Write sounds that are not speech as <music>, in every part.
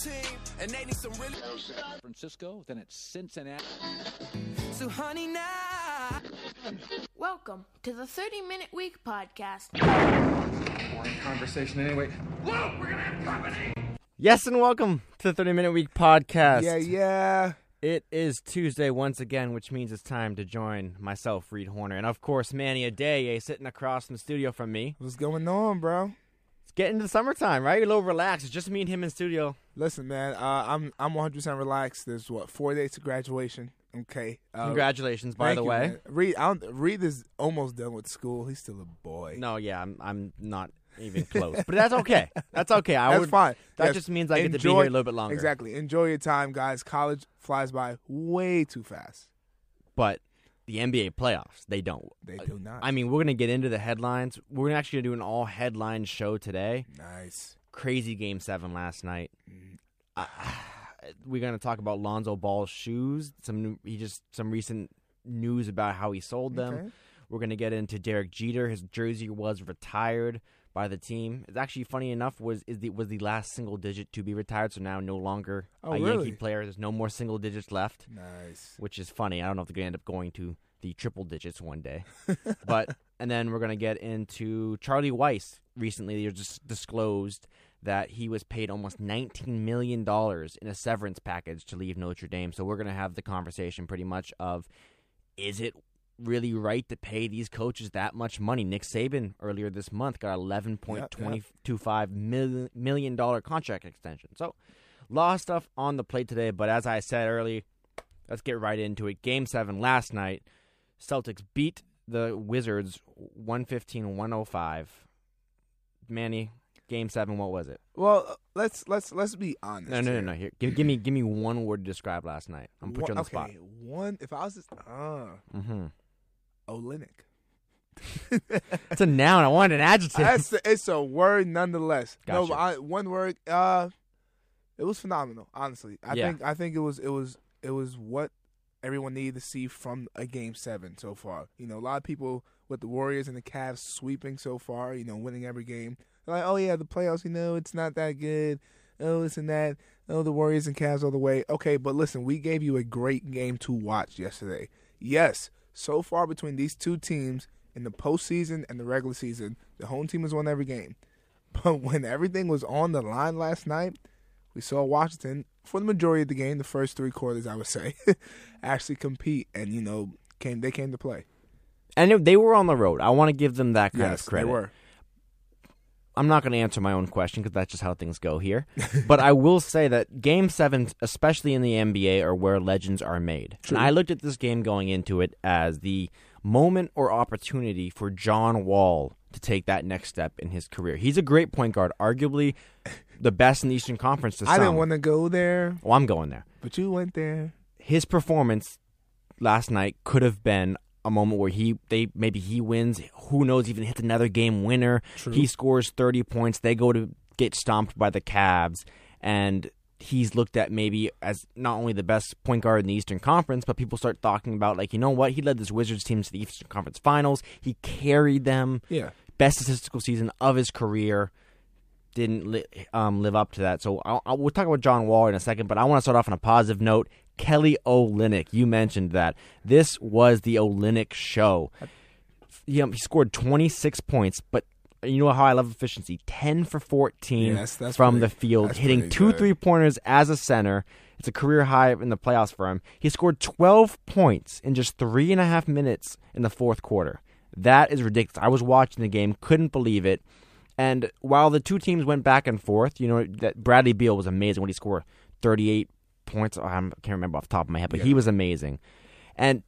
team, and they need some really. Francisco, then it's Cincinnati. So, honey, now. Welcome to the 30 Minute Week podcast. Boring conversation anyway. Luke, we're gonna have company. Yes, and welcome to the 30 Minute Week podcast. Yeah, yeah. It is Tuesday once again, which means it's time to join myself, Reed Horner, and of course, Manny Adaye sitting across from the studio from me. What's going on, bro? It's getting to the summertime, right? You're a little relaxed. It's just me and him in studio. Listen, man, uh, I'm I'm 100 percent relaxed. There's what four days to graduation. Okay. Uh, Congratulations, by the you, way. man. Reed, I don't, Reed is almost done with school. He's still a boy. No, yeah, I'm I'm not even close, but that's okay. That's okay. I <laughs> That's would, fine. That Yes. just means I get to be Enjoy- here a little bit longer. Exactly. Enjoy your time, guys. College flies by way too fast. But the NBA playoffs, they don't. They do not. I mean, we're gonna get into the headlines. We're actually gonna do an all headline show today. nice. crazy game seven last night. Mm. Uh, <sighs> we're gonna talk about Lonzo Ball's shoes. Some new, he just some recent news about how he sold them. Okay. We're gonna get into Derek Jeter. His jersey was retired by the team. It's actually funny enough was is the was the last single digit to be retired. So now no longer Oh, a really? Yankee player. There's no more single digits left, Nice. which is funny. I don't know if they're gonna end up going to the triple digits one day. <laughs> but and then we're gonna get into Charlie Weis. Recently, they just disclosed that he was paid almost nineteen million dollars in a severance package to leave Notre Dame. So we're gonna have the conversation pretty much of is it really right to pay these coaches that much money? Nick Saban earlier this month got eleven point twenty two five million million dollar contract extension. So a lot of stuff on the plate today, but as I said earlier, let's get right into it. Game seven last night. Celtics beat the Wizards 115-105. Manny, game seven, what was it? Well, uh, let's let's let's be honest. No, no, no, here. no. Here, give, give me, give me one word to describe last night. I'm gonna put you on the okay, spot. One. If I was just uh, Mm-hmm. Olynyk. It's a noun. I want an adjective. That's it's a word nonetheless. No, Gotcha. but I, one word. Uh, it was phenomenal. Honestly, I Yeah. think I think it was it was it was what everyone needed to see from a game seven so far. You know, a lot of people with the Warriors and the Cavs sweeping so far. You know, winning every game. They're like, oh yeah, the playoffs. You know, it's not that good. Oh, this and that. Oh, the Warriors and Cavs all the way. Okay, but listen, we gave you a great game to watch yesterday. Yes, so far between these two teams in the postseason and the regular season, the home team has won every game. <laughs> But when everything was on the line last night, we saw Washington for the majority of the game, the first three quarters, I would say, <laughs> actually compete and you know came they came to play. and they were on the road. I want to give them that kind yes, of credit. they were. I'm not going to answer my own question because that's just how things go here. <laughs> but I will say that Game Seven, especially in the NBA, are where legends are made. True. And I looked at this game going into it as the moment or opportunity for John Wall to take that next step in his career. He's a great point guard, arguably the best in the Eastern Conference. To I didn't want to go there, Oh, I'm going there. but you went there. His performance last night could have been a moment where he they maybe he wins. Who knows? Even hits another game winner. True. He scores thirty points. They go to get stomped by the Cavs, and he's looked at maybe as not only the best point guard in the Eastern Conference, but people start talking about like you know what? He led this Wizards team to the Eastern Conference Finals. He carried them. Yeah, Best statistical season of his career. Didn't li- um, live up to that. So I'll, I'll, we'll talk about John Wall in a second, but I want to start off on a positive note. Kelly Olynyk, you mentioned that this was the Olynyk show. He, um, he scored 26 points, but you know how I love efficiency 10 for 14 Yes, from pretty- the field, hitting two three pointers as a center. It's a career high in the playoffs for him. He scored 12 points in just three and a half minutes in the fourth quarter. That is ridiculous. I was watching the game, couldn't believe it. And while the two teams went back and forth, you know that Bradley Beal was amazing when he scored 38 points. I can't remember off the top of my head, but he was amazing. And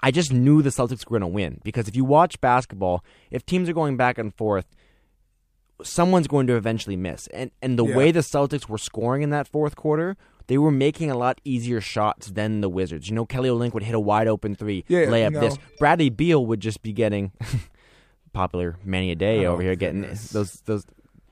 I just knew the Celtics were going to win because if you watch basketball, if teams are going back and forth, someone's going to eventually miss. And and the Yeah. way the Celtics were scoring in that fourth quarter, they were making a lot easier shots than the Wizards. You know, Kelly Olynyk would hit a wide open three, Yeah, layup no. this. Bradley Beal would just be getting <laughs> popular Manny Adaye Oh, over here getting those those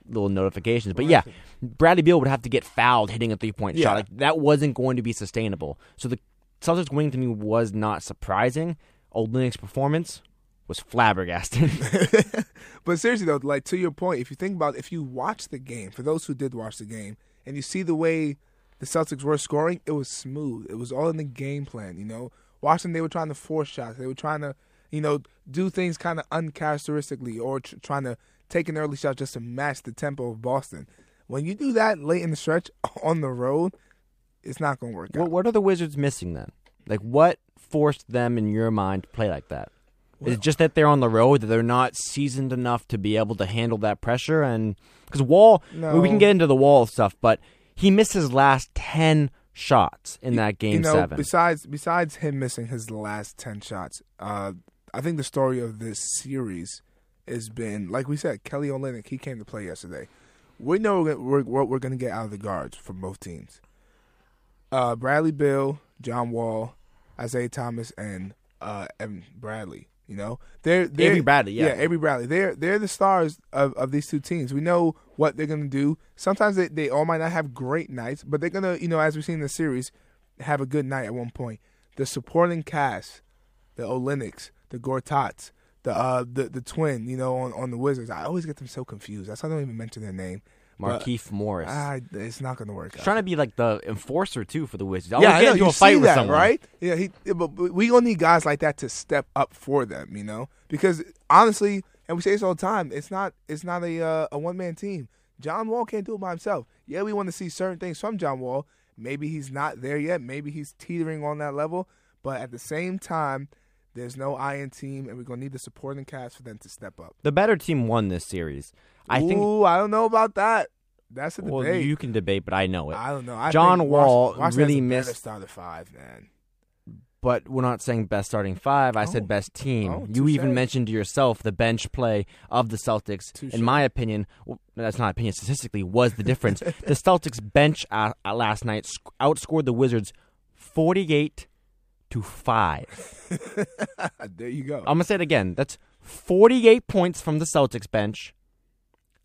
little notifications. But yeah, Bradley Beal would have to get fouled hitting a three point Yeah. shot. Like that wasn't going to be sustainable. So the Celtics winning to me was not surprising. Olynyk's performance was flabbergasted. <laughs> but seriously though, like to your point, if you think about if you watch the game, for those who did watch the game, and you see the way the Celtics were scoring, it was smooth. It was all in the game plan, you know. Watching they were trying to force shots. They were trying to, you know, do things kind of uncharacteristically or tr- trying to take an early shot just to match the tempo of Boston. When you do that late in the stretch <laughs> on the road, it's not going to work what, out. what are the Wizards missing then? Like, what forced them, in your mind, to play like that? Is it just that they're on the road, that they're not seasoned enough to be able to handle that pressure? And because Wall, well, we can get into the Wall stuff, but he missed his last 10 shots in that game you know, seven. Besides, besides him missing his last ten shots, uh, I think the story of this series has been, like we said, Kelly Olynyk. He came to play yesterday. We know we're, we're, what we're going to get out of the guards from both teams. Uh, Bradley Beal, John Wall, Isaiah Thomas, and uh, Evan Bradley. You know, they're, they're Avery Bradley, yeah. Avery Bradley. They're they're the stars of, of these two teams. We know what they're gonna do. Sometimes they, they all might not have great nights, but they're gonna, you know, as we've seen in the series, have a good night at one point. The supporting cast, the Olynyks, the Gortats, the uh the the twin, you know, on, on the Wizards. I always get them so confused. That's why I don't even mention their name. Markieff Morris. Ah, it's not gonna work He's out. trying to be like the enforcer, too, for the Wizards. yeah, Always I know. into You a fight see with that, someone. right? Yeah, he. but we gonna need guys like that to step up for them, you know, because honestly, and we say this all the time, it's not it's not a uh, a one man team. John Wall can't do it by himself. Yeah, we want to see certain things from John Wall. Maybe he's not there yet. Maybe he's teetering on that level. But at the same time, there's no iron team, and we're gonna need the supporting cast for them to step up. The better team won this series. I think. Ooh, I don't know about that. That's a debate. Well, you can debate, but I know it. I don't know. I John think Wall Washington, Washington really has a better missed- starter five, man. but we're not saying best starting five. I Oh. said best team. Oh, you even mentioned to yourself the bench play of the Celtics. In my opinion, well, that's not opinion. Statistically, was the difference. <laughs> the Celtics bench uh, uh, last night sc- outscored the Wizards forty-eight to five. <laughs> there you go. I'm gonna say it again. That's forty-eight points from the Celtics bench,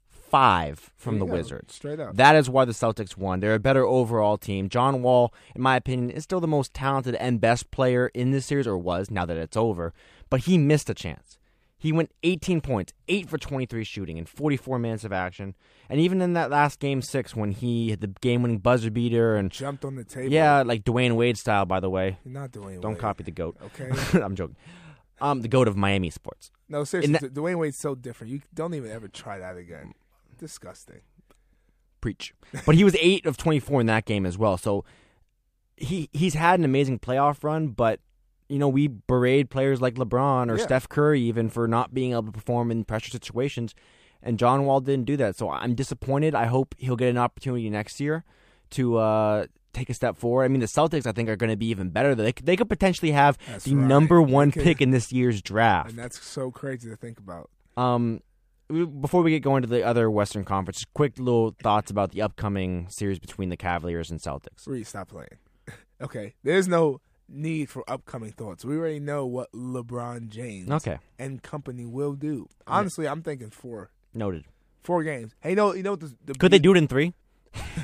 five from the go. Wizards. Straight up. That is why the Celtics won. They're a better overall team. John Wall, in my opinion, is still the most talented and best player in this series, or was now that it's over. But he missed a chance. He went 18 points, 8 for 23 shooting, in 44 minutes of action. And even in that last game six, when he hit the game winning buzzer beater, and Jumped on the table. yeah, like Dwyane Wade style, by the way. You're not doing Don't copy the GOAT. Okay. <laughs> I'm joking. Um, the GOAT of Miami sports. No, seriously, that- Dwyane Wade's so different. You don't even ever try that again. Disgusting. Preach. But he was eight of twenty four in that game as well. So he he's had an amazing playoff run, but you know, we berate players like LeBron or Yeah. Steph Curry even for not being able to perform in pressure situations. And John Wall didn't do that. So I'm disappointed. I hope he'll get an opportunity next year to uh, take a step forward. I mean, the Celtics, I think, are going to be even better. They could, they could potentially have That's the right. number one could. pick in this year's draft. And that's so crazy to think about. Um, before we get going to the other Western Conference, quick little thoughts about the upcoming series between the Cavaliers and Celtics. Reed, stop playing. <laughs> okay. There's no need for upcoming thoughts. We already know what LeBron James Okay, and company will do. Honestly, I'm thinking four. noted. Four games. Hey, you know, you know what the, the Could they do it in three?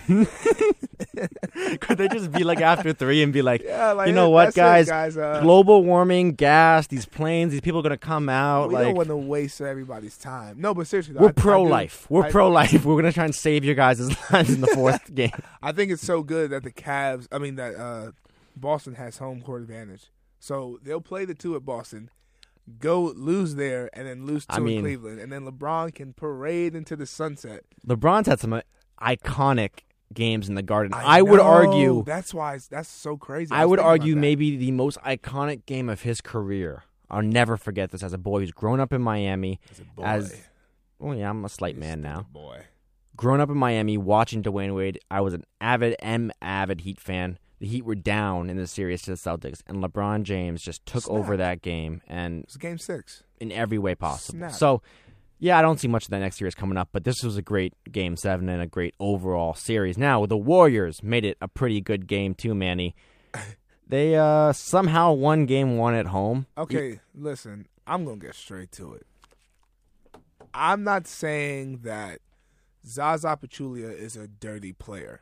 <laughs> Could they just be like after three and be like, Yeah, like you know what, it, guys? guys uh, global warming, gas, these planes, these people are gonna come out. we like don't want to waste everybody's time. No, but seriously, we're pro life. We're pro life. We're gonna try and save your guys' <laughs> lives in the fourth <laughs> game. I think it's so good that the Cavs, I mean that uh, Boston has home court advantage. So they'll play the two at Boston, go lose there, and then lose two I mean- in Cleveland, and then LeBron can parade into the sunset. LeBron's had some uh, iconic games in the Garden. I, would know. argue. that's why it's, that's so crazy. I was would argue maybe the most iconic game of his career. I'll never forget this as a boy who's grown up in Miami. As a boy, As well, yeah, I'm a slight You man now. Boy, Grown up in Miami, watching Dwyane Wade, I was an avid M avid Heat fan. The Heat were down in the series to the Celtics, and LeBron James just took over that game and it's game six. in every way possible. Snapped. So, yeah, I don't see much of that next series coming up, but this was a great game seven and a great overall series. Now, the Warriors made it a pretty good game too, Manny. <laughs> They uh, somehow won game one at home. Okay, listen, I'm gonna get straight to it. I'm not saying that Zaza Pachulia is a dirty player.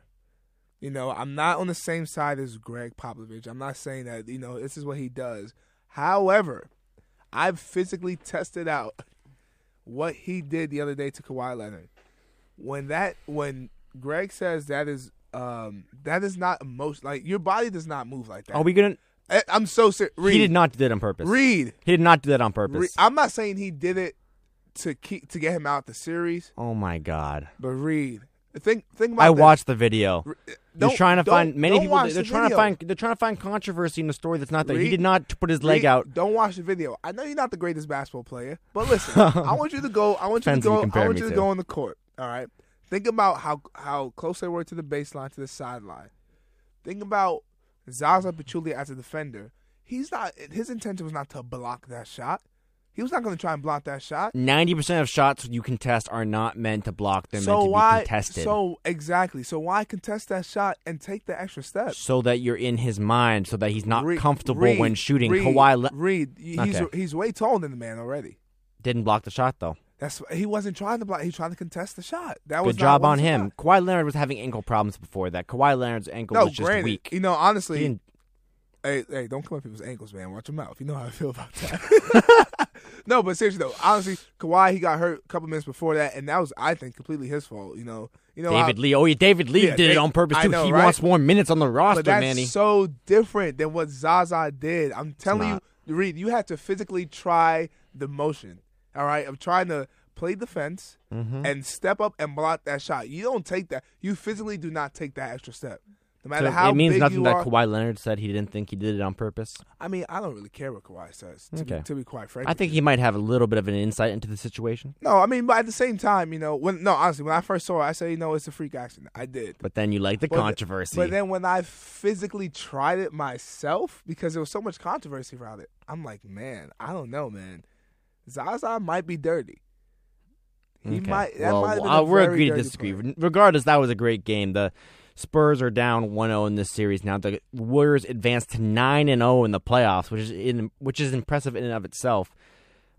You know, I'm not on the same side as Gregg Popovich. I'm not saying that, you know, this is what he does. However, I've physically tested out what he did the other day to Kawhi Leonard. When that when Gregg says that is um that is not emotion like your body does not move like that. Are we gonna? I, I'm so serious. He did not do that on purpose. Reed. He did not do that on purpose. Reed. I'm not saying he did it to keep to get him out the series, oh my god! but Reed, think think about I this. watched the video. Re- They're trying to find many people. They're the trying to find. They're trying to find controversy in the story that's not there. He did not put his leg Reed, out. Don't watch the video. I know you're not the greatest basketball player, but listen, I <laughs> want you to go. I want you to you go. I want you to to. go on the court. All right. Think about how how close they were to the baseline, to the sideline. Think about Zaza Pachulia as a defender. He's not. His intention was not to block that shot. He was not going to try and block that shot. Ninety percent of shots you contest are not meant to block. Them so why? So exactly. So why contest that shot and take the extra step? so that you're in his mind, so that he's not Reed- comfortable Reed- when shooting. Reed, Kawhi le- Reed, he's Okay. he's way taller than the man already. didn't block the shot though. That's he wasn't trying to block. He was trying to contest the shot. That was Good job on him. about. Kawhi Leonard was having ankle problems before that. Kawhi Leonard's ankle No, was just granted, weak. you know, He honestly, didn't- hey, hey, don't come at people's ankles, man. Watch your mouth. You know how I feel about that. <laughs> <laughs> no, but seriously though, honestly, Kawhi he got hurt a couple minutes before that, and that was, I think, completely his fault. You know, you know, David how, Lee. Oh, yeah, David Lee Yeah, did it on purpose too. know, he right? wants more minutes on the roster, but that's Manny. so different than what Zaza did. I'm telling you, Reed, you have to physically try the motion. All right, of trying to play defense Mm-hmm. and step up and block that shot. You don't take that. You physically do not take that extra step. No matter So how it means nothing that are. Kawhi Leonard said he didn't think he did it on purpose. I mean, I don't really care what Kawhi says. To, Okay. be, to be quite frank, I think he might have a little bit of an insight into the situation, No, I mean, but at the same time, you know, when no, honestly, when I first saw it, I said, you know, it's a freak accident. I did. but then you like the But the- controversy. But then when I physically tried it myself, because there was so much controversy around it, I'm like, man, I don't know, man. Zaza might be dirty. He Okay. might. That well, might have been uh, we're agree to disagree. play. Regardless, that was a great game. The Spurs are down 1-0 in this series now. The Warriors advanced to 9 and 0 in the playoffs, which is in, which is impressive in and of itself.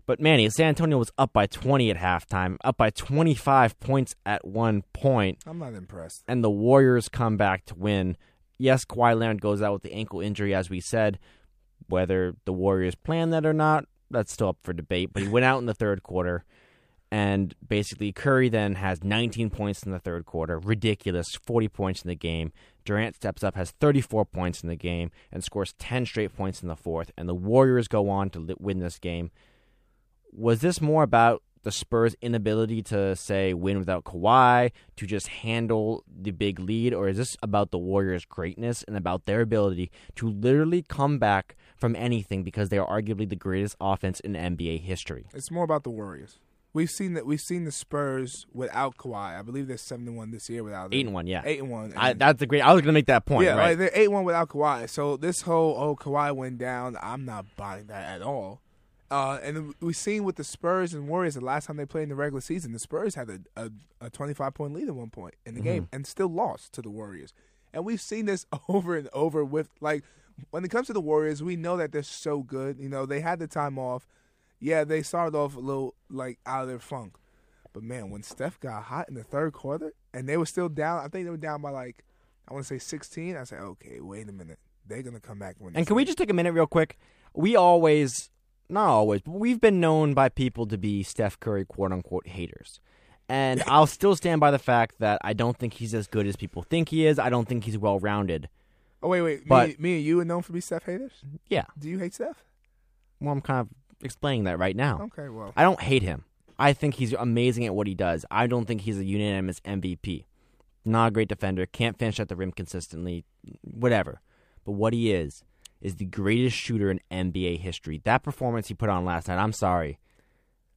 But Manny, San Antonio was up by 20 at halftime, up by 25 points at one point, I'm not impressed. and the Warriors come back to win. Yes, Kawhi Leonard goes out with the ankle injury, as we said. Whether the Warriors planned that or not, that's still up for debate. But he went out in the third quarter, and basically Curry then has 19 points in the third quarter, ridiculous, 40 points in the game. Durant steps up, has 34 points in the game, and scores 10 straight points in the fourth. And the Warriors go on to win this game. Was this more about the Spurs' inability to say win without Kawhi, to just handle the big lead, or is this about the Warriors' greatness and about their ability to literally come back from anything because they are arguably the greatest offense in NBA history? It's more about the Warriors. We've seen that. We've seen the Spurs without Kawhi. I believe they're seven and one this year without them. Eight and one, yeah. Eight and one. I, that's a great. I was going to make that point. yeah, right? like they're eight one without Kawhi. So this whole oh Kawhi went down, I'm not buying that at all. Uh, and we've seen with the Spurs and Warriors the last time they played in the regular season, the Spurs had a, a, a 25 point lead at one point in the game and still lost to the Warriors. And we've seen this <laughs> over and over with like when it comes to the Warriors, we know that they're so good. You know, they had the time off. Yeah, they started off a little like out of their funk. But man, when Steph got hot in the third quarter and they were still down, I think they were down by like I want to say 16. I said, okay, wait a minute, they're gonna come back. and And can we just take a minute, real quick? We always, not always, but we've been known by people to be Steph Curry quote unquote haters. And <laughs> I'll still stand by the fact that I don't think he's as good as people think he is. I don't think he's well rounded. Oh wait, wait. But- me, me and you are known for be Steph haters. Yeah. Do you hate Steph? Well, I'm kind of explaining that right now. Okay, well, I don't hate him. I think he's amazing at what he does. I don't think he's a unanimous MVP. Not a great defender, can't finish at the rim consistently, whatever. But what he is, is the greatest shooter in NBA history. That performance he put on last night, I'm sorry.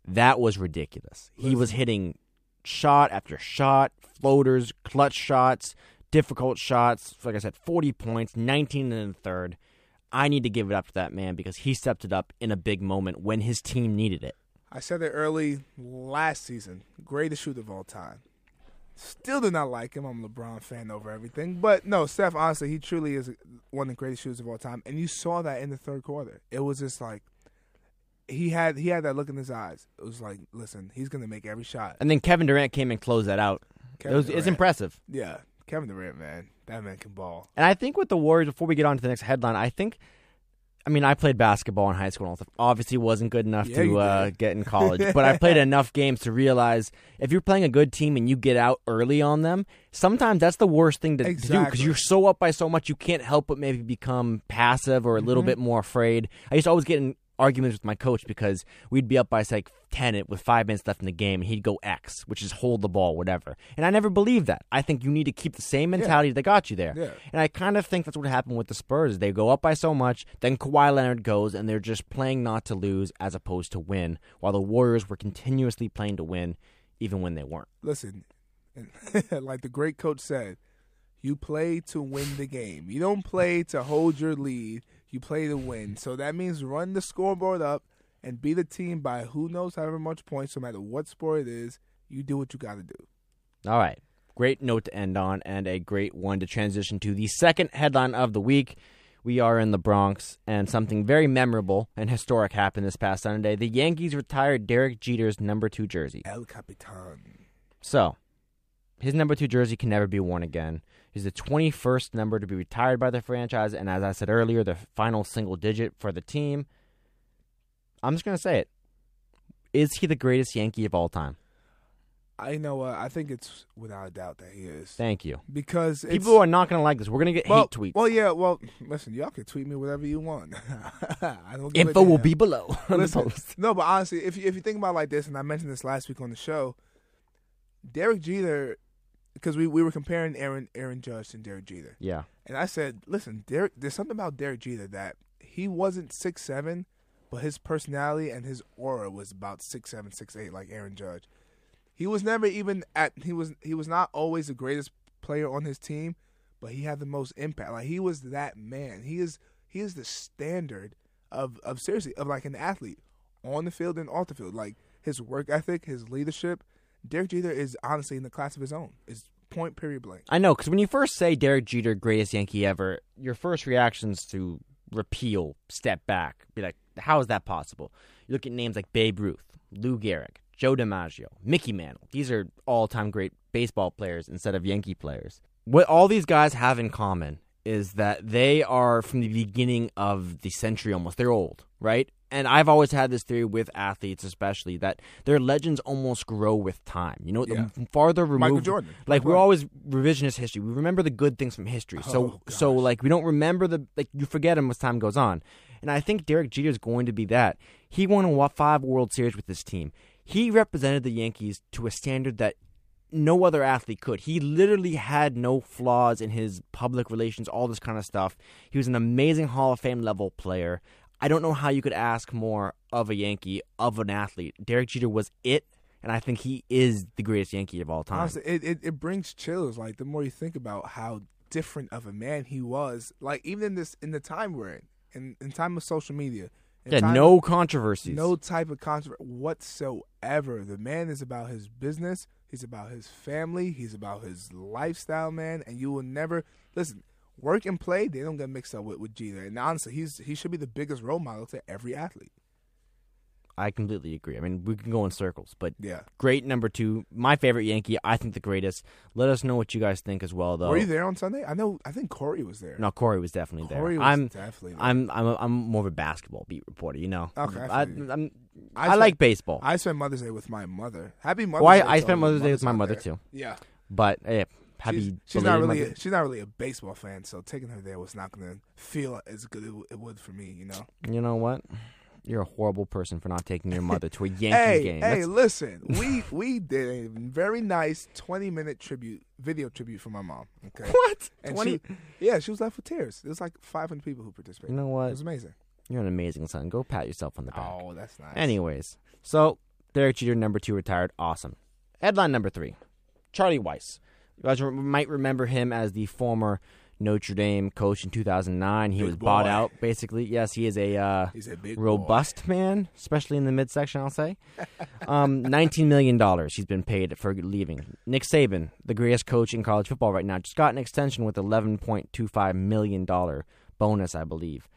That was ridiculous. He was hitting shot after shot, floaters, clutch shots, difficult shots. Like I said, 40 points, 19 in the third. I need to give it up to that man because he stepped it up in a big moment when his team needed it. I said it early last season. Greatest shooter of all time. Still do not like him. I'm a LeBron fan over everything. But no, Steph, honestly, he truly is one of the greatest shooters of all time. And you saw that in the third quarter. It was just like he had he had that look in his eyes. It was like, listen, he's gonna make every shot. And then Kevin Durant came and closed that out. It was, it's impressive. Yeah, Kevin Durant, man, that man can ball. And I think with the Warriors, before we get on to the next headline, I think I mean, I played basketball in high school. and Obviously, wasn't good enough Yeah, to uh, get in college, <laughs> but I played enough games to realize if you're playing a good team and you get out early on them, sometimes that's the worst thing to, to do because you're so up by so much you can't help but maybe become passive or a little Mm-hmm. bit more afraid. I used to always get in arguments with my coach because we'd be up by like ten with five minutes left in the game, and he'd go X, which is hold the ball, whatever. And I never believed that. I think you need to keep the same mentality that got you there. Yeah. And I kind of think that's what happened with the Spurs. They go up by so much, then Kawhi Leonard goes, and they're just playing not to lose as opposed to win, while the Warriors were continuously playing to win, even when they weren't. Listen, <laughs> like the great coach said, you play to win the game. You don't play to hold your lead. You play to win. So that means run the scoreboard up and be the team by who knows however much points, no matter what sport it is. You do what you got to do. All right. Great note to end on, and a great one to transition to the second headline of the week. We are in the Bronx, and something very memorable and historic happened this past Sunday. The Yankees retired Derek Jeter's number two jersey. El Capitan. So, his number two jersey can never be worn again. He's the 21st number to be retired by the franchise, and as I said earlier, the final single digit for the team. I'm just going to say it. Is he the greatest Yankee of all time? I know. Uh, I think it's without a doubt that he is Thank you. because it's, People are not going to like this. We're going to get well, hate tweets. Well, yeah. Well, listen, y'all can tweet me whatever you want. <laughs> I don't. give a Info will be below <laughs> Listen, post. no, but honestly, if you, if you think about it like this, and I mentioned this last week on the show, Derek Jeter, because we, we were comparing Aaron Aaron Judge and Derek Jeter, Yeah. and I said, listen, Derek, there's something about Derek Jeter that he wasn't six seven, but his personality and his aura was about six seven, six eight, like Aaron Judge. He was never even at he was he was not always the greatest player on his team, but he had the most impact. Like he was that man. He is he is the standard of of seriously of like an athlete on the field and off the field. Like his work ethic, his leadership. Derek Jeter is honestly in the class of his own. Is point period blank. I know, because when you first say Derek Jeter, greatest Yankee ever, your first reaction's to repeal, step back, be like, how is that possible? You look at names like Babe Ruth, Lou Gehrig, Joe DiMaggio, Mickey Mantle. These are all-time great baseball players instead of Yankee players. What all these guys have in common is that they are from the beginning of the century almost. They're old, right? And I've always had this theory with athletes, especially, that their legends almost grow with time. You know, Yeah. the farther removed, Michael Jordan. like Michael we're always revisionist history. We remember the good things from history. So Oh, so gosh. like we don't remember the like you forget them as time goes on. And I think Derek Jeter is going to be that. He won a five World Series with this team. He represented the Yankees to a standard that no other athlete could. He literally had no flaws in his public relations, all this kind of stuff. He was an amazing Hall of Fame level player. I don't know how you could ask more of a Yankee, of an athlete. Derek Jeter was it, and I think he is the greatest Yankee of all time. Honestly, it, it, it brings chills. Like the more you think about how different of a man he was. Like even in this in the time we're in, in, in time of social media. yeah, time no controversies. no type of controversy whatsoever. The man is about his business. He's about his family. He's about his lifestyle, man. And you will never listen. Work and play, they don't get mixed up with, with Jeter. And honestly, he's he should be the biggest role model to every athlete. I completely agree. I mean, we can go in circles, but Yeah. great number two. My favorite Yankee. I think the greatest. Let us know what you guys think as well, though. Were you there on Sunday? I know. I think Corey was there. No, Corey was definitely there. Corey was I'm, definitely there. I'm, I'm, a, I'm more of a basketball beat reporter. You know. Okay, I, I, I'm, I I, spent- like baseball. I spent Mother's Day with my mother. Happy Mother's Well, I- Day. I spent Mother's Day with my mother, there. too. Yeah. but hey, happy. she's, she's not really a, she's not really a baseball fan, so taking her there was not going to feel as good as it would for me, you know. You know what? You're a horrible person for not taking your mother to a <laughs> Yankee hey, game. hey, That's- listen, <laughs> we we did a very nice twenty minute tribute video tribute for my mom. Okay, what? and 20? she, yeah, she was left with tears. There was like five hundred people who participated. You know what? It was amazing. You're an amazing son. Go pat yourself on the back. Oh, that's nice. Anyways, so Derek Jeter, number two, retired. Awesome. Headline number three Charlie Weis. You guys might remember him as the former Notre Dame coach in 2009. He Big was bought boy. out, basically. Yes, he is a uh, he's a robust man, especially in the midsection, I'll say. <laughs> Um, $19 million he's been paid for leaving. Nick Saban, the greatest coach in college football right now, just got an extension with $11.25 million bonus, I believe.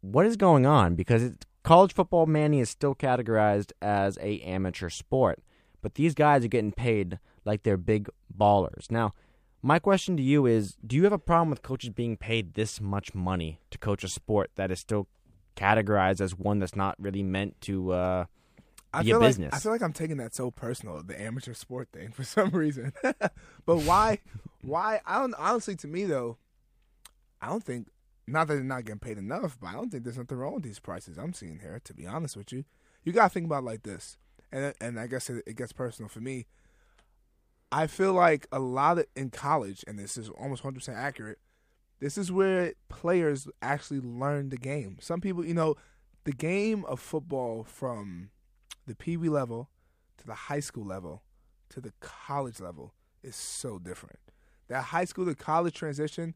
What is going on? Because college football, Manny, is still categorized as a amateur sport. But these guys are getting paid like they're big ballers. Now, My question to you is: Do you have a problem with coaches being paid this much money to coach a sport that is still categorized as one that's not really meant to uh, I be a feel like business? I feel like I'm taking that so personal, the amateur sport thing, <laughs> for some reason. <laughs> but why? Why? I don't. Honestly, to me though, I don't think. Not that they're not getting paid enough, but I don't think there's nothing wrong with these prices I'm seeing here. To be honest with you, you gotta think about it like this, and and I guess it, it gets personal for me. I feel like a lot of in college, and this is almost 100 percent accurate. This is where players actually learn the game. Some people, you know, the game of football from the pee wee level to the high school level to the college level is so different. That high school to college transition,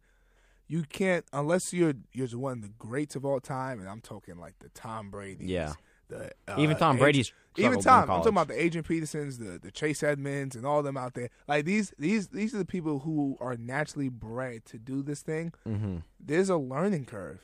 you can't unless you're you're one of the greats of all time, and I'm talking like the Tom Brady, Yeah. The uh, Even Tom Brady's even Tom. I'm talking about the Adrian Petersons, the the Chase Edmonds, and all them out there. Like these these these are the people who are naturally bred to do this thing. Mhm. There's a learning curve.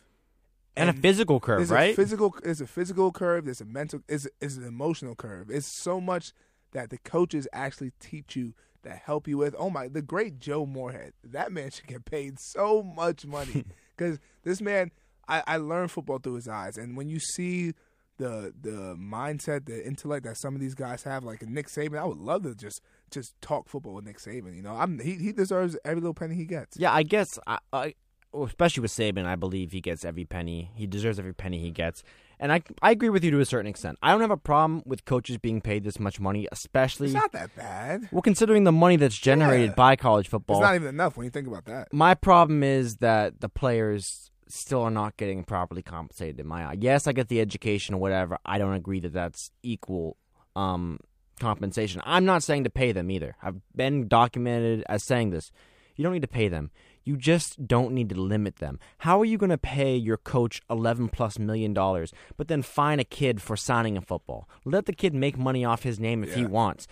and a physical curve, There's right? A physical, there's a physical curve. There's a mental. Is is an emotional curve. It's so much that the coaches actually teach you that help you with. Oh my, the great Joe Moorhead. That man should get paid so much money <laughs> because this man. I, I learned football through his eyes, and when you see the the mindset, the intellect that some of these guys have, like Nick Saban, I would love to just just talk football with Nick Saban. You know, I'm he he deserves every little penny he gets. Yeah, I guess, I, I, especially with Saban, I believe he gets every penny. He deserves every penny he gets. And I, I agree with you to a certain extent. I don't have a problem with coaches being paid this much money, especially It's not that bad. well, considering the money that's generated Yeah. by college football. It's not even enough when you think about that. My problem is that the players still are not getting properly compensated in my eye. Yes, I get the education or whatever. I don't agree that that's equal um, compensation. I'm not saying to pay them either. I've been documented as saying this. You don't need to pay them. You just don't need to limit them. How are you going to pay your coach 11 plus million dollars, but then fine a kid for signing a football? Let the kid make money off his name if he wants.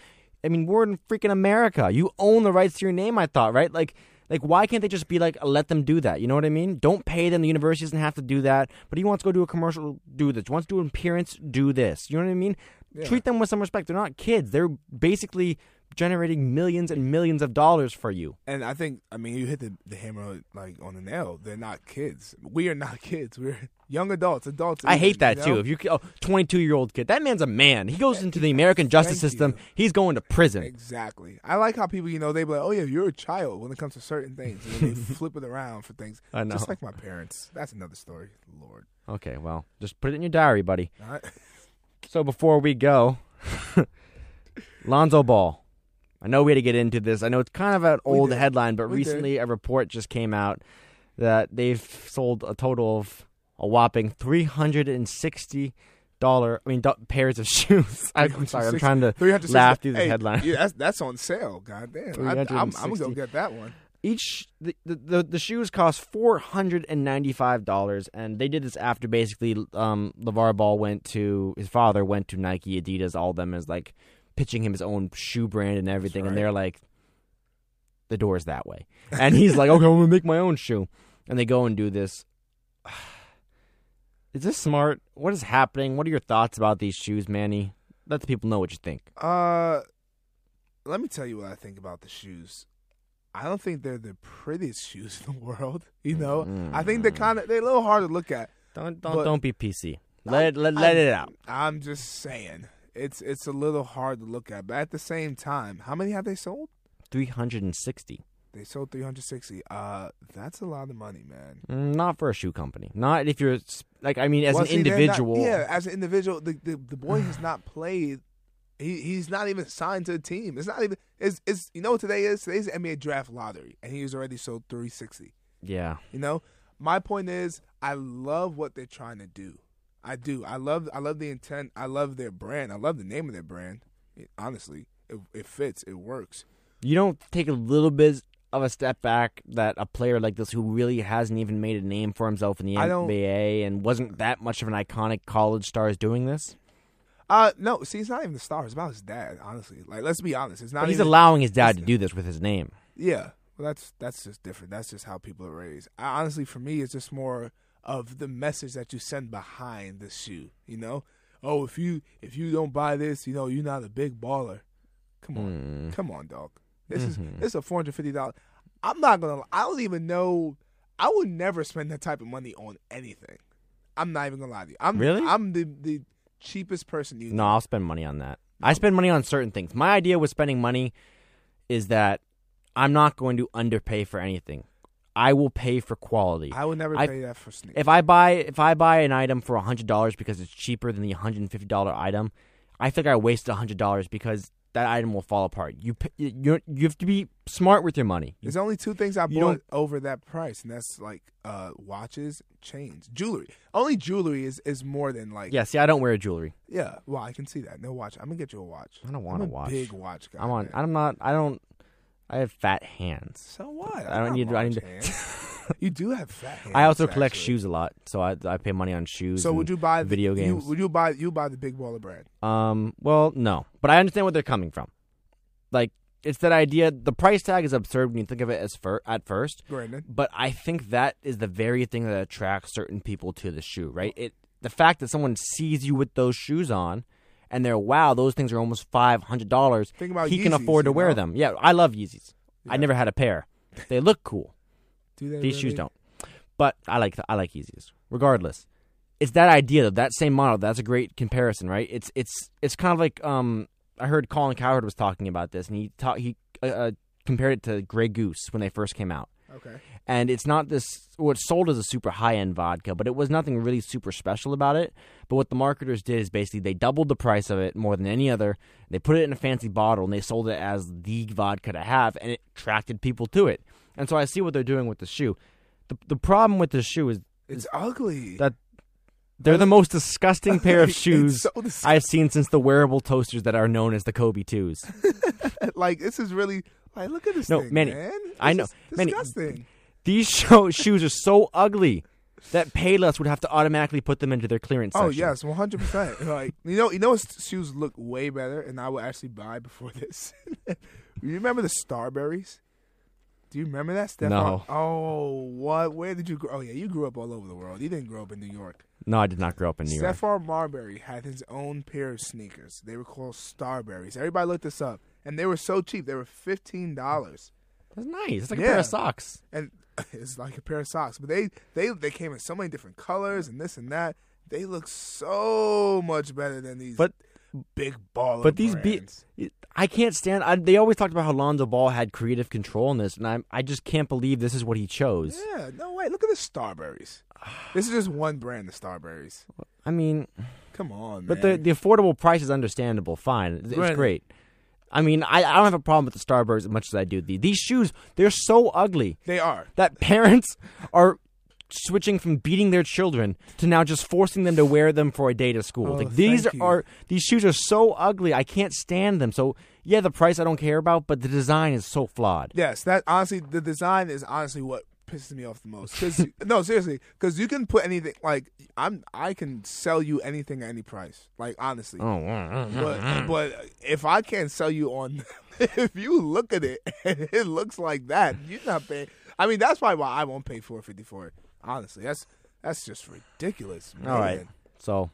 I mean, we're in freaking America. You own the rights to your name, I thought, right? Like, like why can't they just be like, let them do that? You know what I mean? Don't pay them. The university doesn't have to do that. But he wants to go do a commercial, do this. He wants to do an appearance, do this. You know what I mean? Treat them with some respect. They're not kids. They're basically generating millions and millions of dollars for you. And I think, I mean, you hit the, the hammer like on the nail. They're not kids. We are not <laughs> kids. We're young adults, adults. I hate that you too. If you oh, 22 year old kid, that man's a man. He goes into the American justice system. you. He's going to prison. Exactly. I like how people, you know, they be like, "Oh yeah, you're a child" when it comes to certain things, and then they <laughs> flip it around for things. I know. Just like my parents. That's another story. Lord. Okay, well, just put it in your diary, buddy. All right. So before we go, <laughs> Lonzo Ball. I know we had to get into this. I know it's kind of an old headline, but We recently a report just came out that they've sold a total of a whopping three hundred and sixty dollar. I mean, do- pairs of <laughs> shoes. I, am sorry, I'm trying to 360 laugh through the hey, headline. Yeah, that's that's on sale. God damn. I, I'm, I'm gonna go get that one. each the, the the shoes cost four hundred and ninety five dollars, and they did this after basically um LaVar Ball went to his father went to Nike, Adidas, all of them as like pitching him his own shoe brand and everything, and they're like, the door's that way, and he's like, okay, I'm gonna make my own shoe, and they go and do this. <sighs> Is this smart? What is happening? What are your thoughts about these shoes, Manny? Let the people know what you think. Uh, let me tell you what I think about the shoes. I don't think they're the prettiest <laughs> shoes in the world. You know, I think they're kind of they're a little hard to look at. Don't don't don't be PC. Let let, let I'm- it out. I'm just saying it's it's a little hard to look at, but at the same time, how many have they sold? Three hundred and sixty. They sold 360. Uh, that's a lot of money, man. Mm, Not for a shoe company. Not if you're like I mean, as Well, an see, they're not- individual. yeah, as an individual, the the, the boy has <sighs> not played. He he's not even signed to a team. It's not even. It's it's you know what today is? Today's NBA draft lottery, and he's already sold 360. yeah. You know, my point is, I love what they're trying to do. I do. I love. I love the intent. I love their brand. I love the name of their brand. It- honestly, it, it fits. It works. You don't take a little bit of a step back that a player like this who really hasn't even made a name for himself in the NBA and wasn't that much of an iconic college star is doing this. Uh, no. See, it's not even the star. It's about his dad. Honestly, like let's be honest. It's not. He's allowing his dad to do this with his name. Yeah, well, that's that's just different. That's just how people are raised. I, honestly, for me, it's just more of the message that you send behind the shoe. You know, oh, if you if you don't buy this, you know, you're not a big baller. Come on, Hmm. come on, dog. This Mm-hmm. is this is a four hundred fifty dollars. I'm not gonna. I don't even know. I would never spend that type of money on anything. I'm not even gonna lie to you. I'm Really? I'm the the cheapest person you No, I'll spend money on that. I spend money on certain things. My idea with spending money is that I'm not going to underpay for anything. I will pay for quality. I would never I- pay that for sneakers. If I buy if I buy an item for hundred dollars because it's cheaper than the hundred and fifty dollar item, I think I wasted hundred dollars because that item will fall apart. You you you have to be smart with your money. There's only two things I You bought over that price, and that's like uh, watches, chains, jewelry. Only jewelry is, is more than like Yeah, see, I don't wear jewelry. yeah. Well, I can see that. No watch. I'm gonna get you a watch. I don't want I'm a a watch. Big watch guy. I'm on. man. I'm not. I don't. I have fat hands. So what? I don't need- I need to- <laughs> you do have fat hands. I also collect actually. shoes a lot, so I I pay money on shoes. So would you buy the- video you- games? would you buy you buy the Big Baller Brand? Um. Well, no, but I understand where they're coming from. Like, it's that idea. The price tag is absurd when you think of it as fir- at first. Brandon. But I think that is the very thing that attracts certain people to the shoe, right? It the fact that someone sees you with those shoes on, and they're wow, those things are almost five hundred dollars. Think about he can afford to wear know? them. Yeah, I love Yeezys. I never had a pair. They look cool. Do they These really? shoes don't. But I like I like Yeezys. Regardless, it's that idea though. That same model. That's a great comparison, right? It's it's it's kind of like um I heard Colin Cowherd was talking about this, and he ta- he uh, uh, compared it to Grey Goose when they first came out. Okay. And it's not this. Well, it's sold as a super high end vodka, but it was nothing really super special about it. But what the marketers did is basically they doubled the price of it more than any other. They put it in a fancy bottle and they sold it as the vodka to have, and it attracted people to it. And so I see what they're doing with the shoe. The the problem with the shoe is It's ugly. that they're the most disgusting <laughs> pair of shoes so. I've seen since the wearable toasters that are known as the Kobe twos. <laughs> like this is really like look at this No, thing, Manny, man. I know. Manny, disgusting. These show, <laughs> shoes are so ugly that Payless would have to automatically put them into their clearance Oh section. yes, one hundred percent. <laughs> Like you know, you know, what shoes look way better, and I would actually buy before this. <laughs> you remember the Starberries? Do you remember that, Stefan? No. Oh, what? Where did you grow? Oh yeah, you grew up all over the world. You didn't grow up in New York. No, I did not grow up in New York. Stephon Marbury had his own pair of sneakers. They were called Starberries. Everybody looked this up, and they were so cheap. They were fifteen dollars, That's nice. It's like a Yeah. pair of socks. and <laughs> it's like a pair of socks. But they they they came in so many different colors and this and that. They look so much better than these. But- big baller. But these be brands. I can't stand. I, they always talked about how Lonzo Ball had creative control in this, and I I just can't believe this is what he chose. Yeah, no way. Look at the Starberries. This is just one brand of Starberries. I mean, Come on, man. but the the affordable price is understandable. Fine, it's, it's Granted. great. I mean, I, I don't have a problem with the Starburst as much as I do the these shoes. They're so ugly they are. that <laughs> parents are switching from beating their children to now just forcing them to wear them for a day to school. Oh, like these are these shoes are so ugly. I can't stand them. So yeah, the price I don't care about, but the design is so flawed. Yes, that honestly, the design is honestly what pisses me off the most. Cause no, seriously, because you can put anything like I'm. I can sell you anything at any price. Like honestly, Oh, but but if I can't sell you on, <laughs> if you look at it <laughs> and it looks like that, you're not paying. I mean, that's probably why I won't pay four fifty for it. Honestly, that's that's just ridiculous. Man. all right. So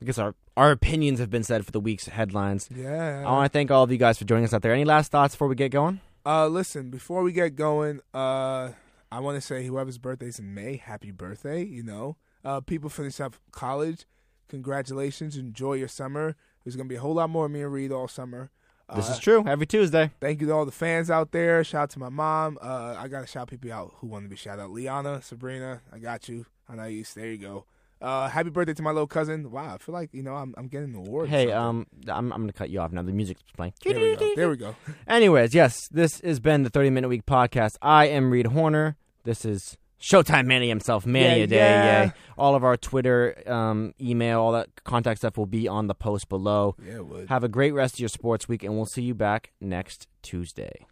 I guess our our opinions have been said for the week's headlines. Yeah. I want to thank all of you guys for joining us out there. Any last thoughts before we get going? Uh, listen, before we get going, uh, I want to say whoever's birthday's in May, happy birthday. You know, uh, people finish up college. Congratulations. Enjoy your summer. There's gonna be a whole lot more of me and Reed all summer. Uh, This is true. Every Tuesday. Thank you to all the fans out there. Shout out to my mom. Uh, I gotta shout people out who want to be shout out. Liana, Sabrina, I got you. I know you. There you go. Uh, happy birthday to my little cousin. Wow, I feel like you know I'm I'm getting an award. Hey, um, I'm I'm gonna cut you off now. The music's playing. there we go. There we go. <laughs> Anyways, yes, this has been the 30 Minute Week podcast. I am Reed Horner. This is Showtime Manny himself, Manny Yeah, a day. yeah. Yay. All of our Twitter, um, email, all that contact stuff will be on the post below. Yeah, it would. Have a great rest of your sports week, and we'll see you back next Tuesday.